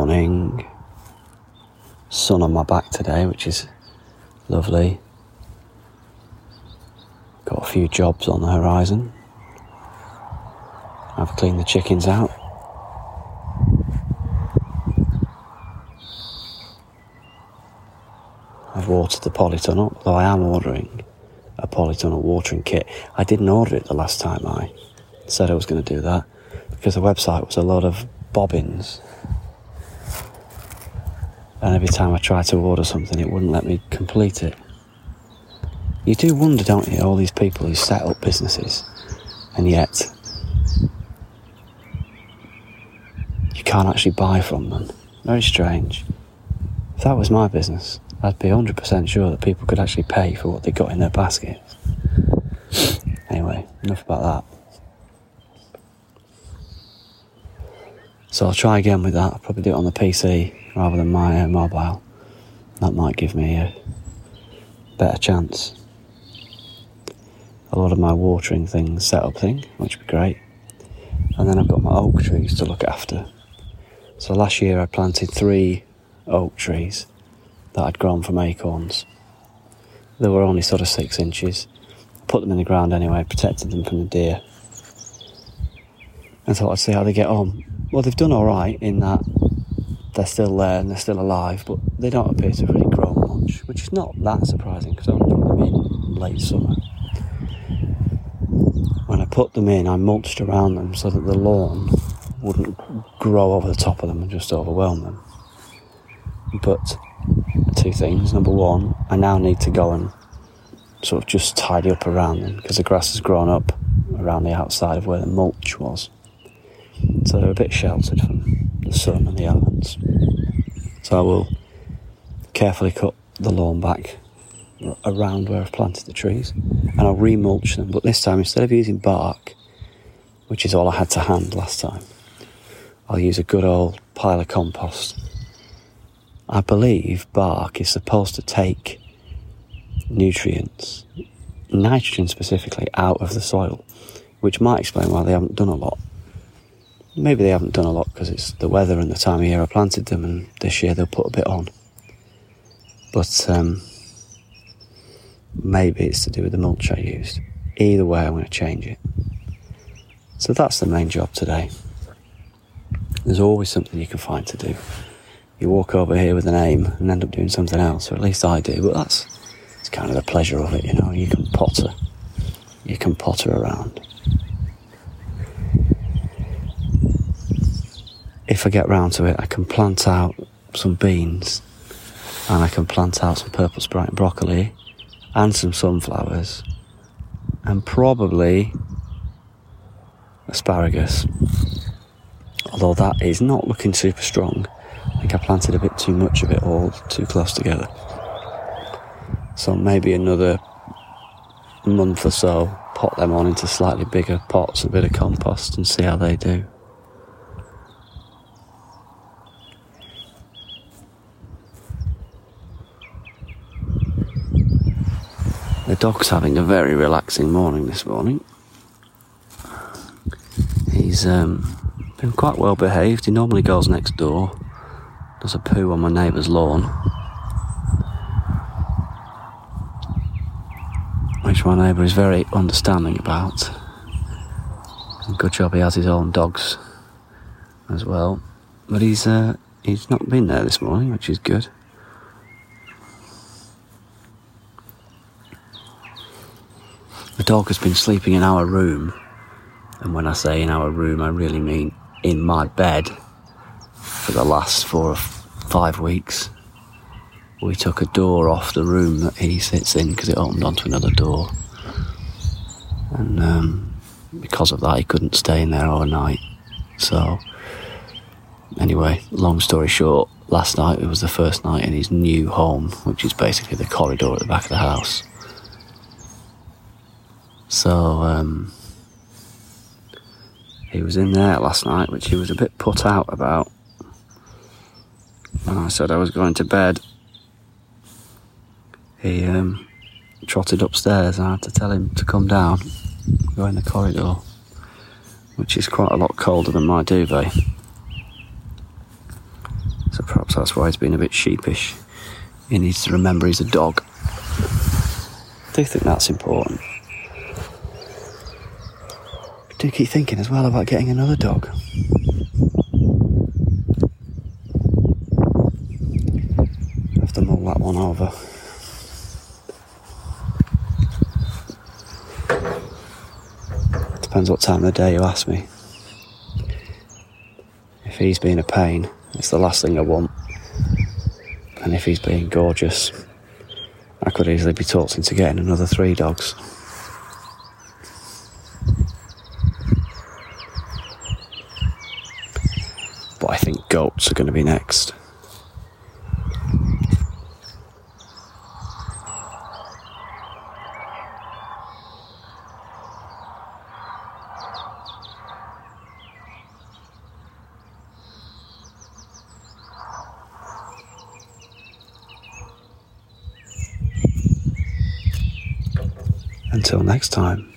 morning. Sun on my back today, which is lovely. Got a few jobs on the horizon. I've cleaned the chickens out. I've watered the polytunnel, although I am ordering a polytunnel watering kit. I didn't order it the last time I said I was going to do that because the website was a lot of bobbins. And every time I tried to order something, it wouldn't let me complete it. You do wonder, don't you, all these people who set up businesses and yet you can't actually buy from them. Very strange. If that was my business, I'd be 100% sure that people could actually pay for what they got in their baskets. Anyway, enough about that. So I'll try again with that. I'll probably do it on the PC rather than my uh, mobile. That might give me a better chance. A lot of my watering things set up thing, which would be great. And then I've got my oak trees to look after. So last year I planted three oak trees that I'd grown from acorns. They were only sort of six inches. I put them in the ground anyway, protected them from the deer. And thought I'd see how they get on. Well, they've done alright in that they're still there and they're still alive, but they don't appear to have really grown much, which is not that surprising because I only put them in late summer. When I put them in, I mulched around them so that the lawn wouldn't grow over the top of them and just overwhelm them. But two things. Number one, I now need to go and sort of just tidy up around them because the grass has grown up around the outside of where the mulch was. So they're a bit sheltered from the sun and the elements. So I will carefully cut the lawn back around where I've planted the trees and I'll remulch them. But this time, instead of using bark, which is all I had to hand last time, I'll use a good old pile of compost I believe bark is supposed to take nutrients, nitrogen specifically, out of the soil, which might explain why they haven't done a lot. Maybe they haven't done a lot because it's the weather and the time of year I planted them, and this year they'll put a bit on. But um, maybe it's to do with the mulch I used. Either way, I'm going to change it. So that's the main job today. There's always something you can find to do you walk over here with an aim and end up doing something else, or at least I do. But that's it's kind of the pleasure of it, you know. You can potter, you can potter around. If I get round to it, I can plant out some beans, and I can plant out some purple sprite broccoli, and some sunflowers, and probably asparagus. Although that is not looking super strong. I think I planted a bit too much of it all too close together. So maybe another month or so, pot them on into slightly bigger pots, a bit of compost, and see how they do. The dog's having a very relaxing morning this morning. He's um, been quite well behaved. He normally goes next door does a poo on my neighbour's lawn. Which my neighbour is very understanding about. And good job he has his own dogs as well. But he's uh, he's not been there this morning, which is good. Dog has been sleeping in our room, and when I say in our room, I really mean in my bed for the last four or five weeks. We took a door off the room that he sits in because it opened onto another door. And um, because of that, he couldn't stay in there overnight. So, anyway, long story short, last night it was the first night in his new home, which is basically the corridor at the back of the house. So, um, he was in there last night, which he was a bit put out about when I said I was going to bed, he um, trotted upstairs. I had to tell him to come down, go in the corridor, which is quite a lot colder than my duvet. So perhaps that's why he's been a bit sheepish. He needs to remember he's a dog. I do think that's important. Do keep thinking as well about getting another dog. Have to mull that one over. Depends what time of the day you ask me. If he's being a pain, it's the last thing I want. And if he's being gorgeous, I could easily be talked into getting another three dogs. But I think goats are going to be next. Until next time.